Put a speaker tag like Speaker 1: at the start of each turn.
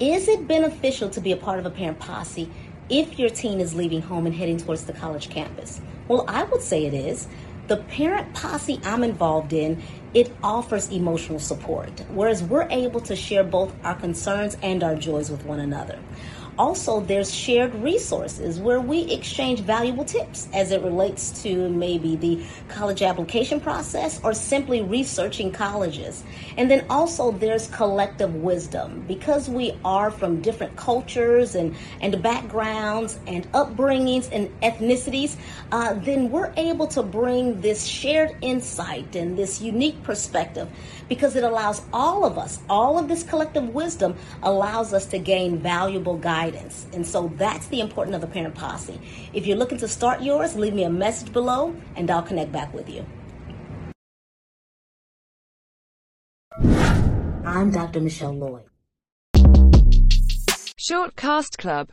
Speaker 1: Is it beneficial to be a part of a parent posse if your teen is leaving home and heading towards the college campus? Well, I would say it is. The parent posse I'm involved in, it offers emotional support, whereas we're able to share both our concerns and our joys with one another. Also, there's shared resources where we exchange valuable tips as it relates to maybe the college application process or simply researching colleges. And then also there's collective wisdom because we are from different cultures and, and backgrounds and upbringings and ethnicities, uh, then we're able to bring this shared insight and this unique perspective because it allows all of us, all of this collective wisdom allows us to gain valuable guidance. And so that's the importance of the parent posse. If you're looking to start yours, leave me a message below and I'll connect back with you. I'm Dr. Michelle Lloyd.
Speaker 2: Short Cast Club